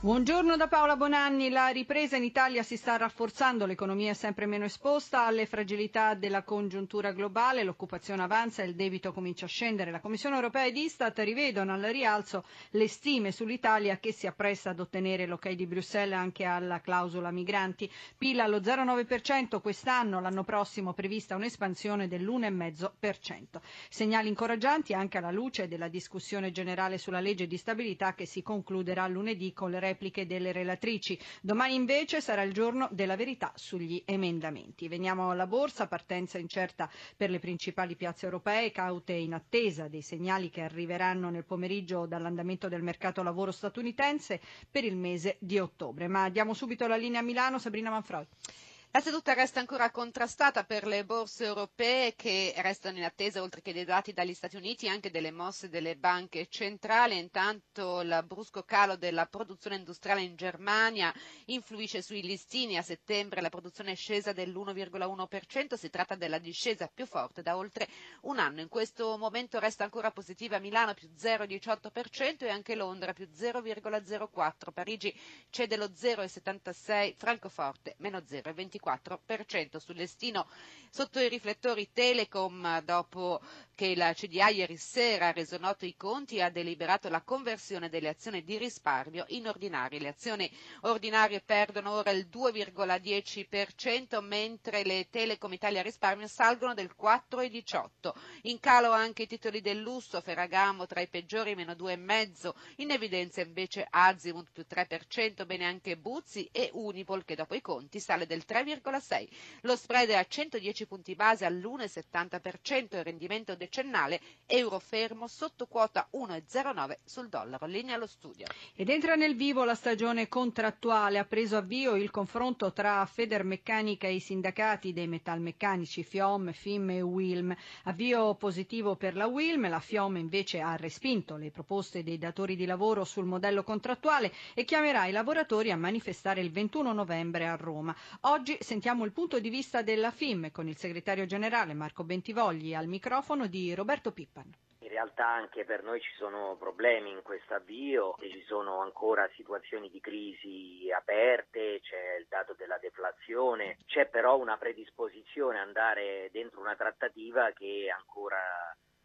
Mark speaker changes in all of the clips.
Speaker 1: Buongiorno da Paola Bonanni. La ripresa in Italia si sta rafforzando, l'economia è sempre meno esposta alle fragilità della congiuntura globale, l'occupazione avanza e il debito comincia a scendere. La Commissione europea ed Istat rivedono al rialzo le stime sull'Italia che si appresta ad ottenere l'ok di Bruxelles anche alla clausola migranti. PIL allo 0,9% quest'anno, l'anno prossimo prevista un'espansione dell'1,5%. Segnali incoraggianti anche alla luce della discussione generale sulla legge di stabilità che si concluderà lunedì con le repliche delle relatrici. Domani invece sarà il giorno della verità sugli emendamenti. Veniamo alla borsa, partenza incerta per le principali piazze europee, caute in attesa dei segnali che arriveranno nel pomeriggio dall'andamento del mercato lavoro statunitense per il mese di ottobre. Ma diamo subito la linea a Milano, Sabrina Manfroi.
Speaker 2: La seduta resta ancora contrastata per le borse europee che restano in attesa, oltre che dei dati dagli Stati Uniti, anche delle mosse delle banche centrali. Intanto il brusco calo della produzione industriale in Germania influisce sui listini. A settembre la produzione è scesa dell'1,1%, si tratta della discesa più forte da oltre un anno. In questo momento resta ancora positiva Milano più 0,18% e anche Londra più 0,04%. Parigi cede lo 0,76%, Francoforte meno 0,24%. 24% sul listino sotto i riflettori Telecom dopo che la CDA ieri sera ha reso noto i conti e ha deliberato la conversione delle azioni di risparmio in ordinarie. Le azioni ordinarie perdono ora il 2,10% mentre le Telecom Italia Risparmio salgono del 4,18%. In calo anche i titoli del lusso, Ferragamo tra i peggiori meno 2,5%, in evidenza invece Azimut più 3%, bene anche Buzzi e Unipol che dopo i conti sale del 3,6%. Lo spread è a 110 punti base all'1,70%, il rendimento decennale euro fermo sotto quota 1,09 sul dollaro. Linea allo studio.
Speaker 1: Ed entra nel vivo la stagione contrattuale. Ha preso avvio il confronto tra Federmeccanica e i sindacati dei metalmeccanici FIOM, FIM e WILM. Avvio positivo per la WILM, la FIOM invece ha respinto le proposte dei datori di lavoro sul modello contrattuale e chiamerà i lavoratori a manifestare il 21 novembre a Roma. Oggi sentiamo il punto di vista della FIM con il segretario generale Marco Bentivogli al microfono di Roberto Pippan.
Speaker 3: In realtà anche per noi ci sono problemi in questo avvio, ci sono ancora situazioni di crisi aperte, c'è il dato della deflazione, c'è però una predisposizione ad andare dentro una trattativa che ancora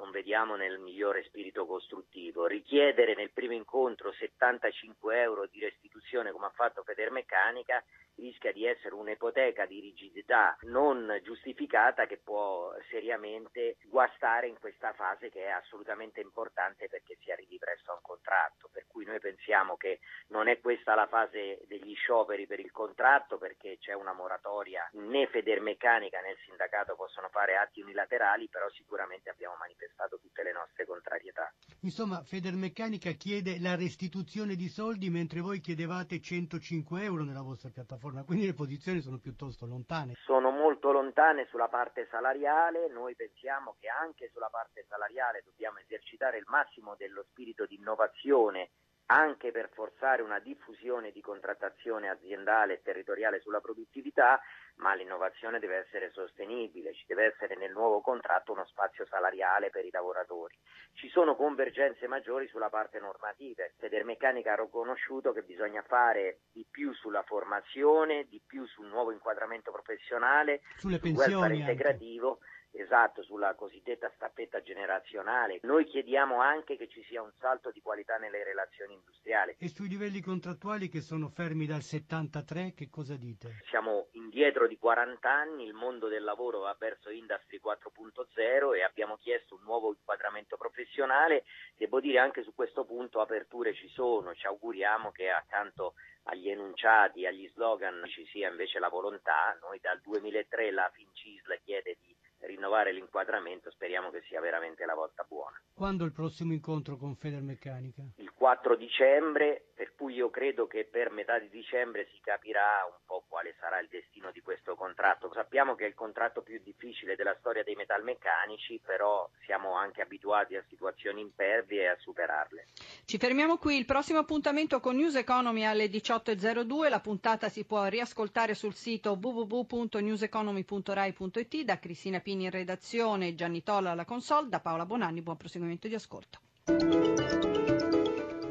Speaker 3: non vediamo nel migliore spirito costruttivo. Richiedere nel primo incontro 75 euro di restituzione come ha fatto Federmeccanica rischia di essere un'ipoteca di rigidità non giustificata che può seriamente guastare in questa fase che è assolutamente importante perché si arrivi presto a un contratto. Per cui noi pensiamo che non è questa la fase degli scioperi per il contratto perché c'è una moratoria, né Federmeccanica né il sindacato possono fare atti unilaterali, però sicuramente abbiamo manifestato tutte le nostre contrarietà.
Speaker 4: Insomma, Federmeccanica chiede la restituzione di soldi mentre voi chiedevate 105 euro nella vostra piattaforma, quindi le posizioni sono piuttosto lontane.
Speaker 3: Sono molto lontane sulla parte salariale, noi pensiamo che anche sulla parte salariale dobbiamo esercitare il massimo dello spirito di innovazione anche per forzare una diffusione di contrattazione aziendale e territoriale sulla produttività, ma l'innovazione deve essere sostenibile, ci deve essere nel nuovo contratto uno spazio salariale per i lavoratori. Ci sono convergenze maggiori sulla parte normativa. Federmeccanica ha riconosciuto che bisogna fare di più sulla formazione, di più sul nuovo inquadramento professionale,
Speaker 4: Sulle
Speaker 3: sul
Speaker 4: pensioni
Speaker 3: welfare
Speaker 4: anche.
Speaker 3: Esatto, sulla cosiddetta staffetta generazionale. Noi chiediamo anche che ci sia un salto di qualità nelle relazioni industriali.
Speaker 4: E sui livelli contrattuali che sono fermi dal 73, che cosa dite?
Speaker 3: Siamo indietro di 40 anni, il mondo del lavoro va verso Industry 4.0 e abbiamo chiesto un nuovo inquadramento professionale. Devo dire anche su questo punto aperture ci sono, ci auguriamo che accanto agli enunciati, agli slogan ci sia invece la volontà. Noi dal 2003 la Fincisl chiede di rinnovare l'inquadramento, speriamo che sia veramente la volta buona.
Speaker 4: Quando il prossimo incontro con Federmeccanica?
Speaker 3: Il 4 dicembre per cui io credo che per metà di dicembre si capirà un po' quale sarà il destino di questo contratto. Sappiamo che è il contratto più difficile della storia dei metalmeccanici, però siamo anche abituati a situazioni impervie e a superarle.
Speaker 1: Ci fermiamo qui, il prossimo appuntamento con News Economy alle 18.02, la puntata si può riascoltare sul sito www.newseconomy.rai.it da Cristina Pini in redazione, Gianni Tolla alla console, da Paola Bonanni, buon proseguimento di ascolto.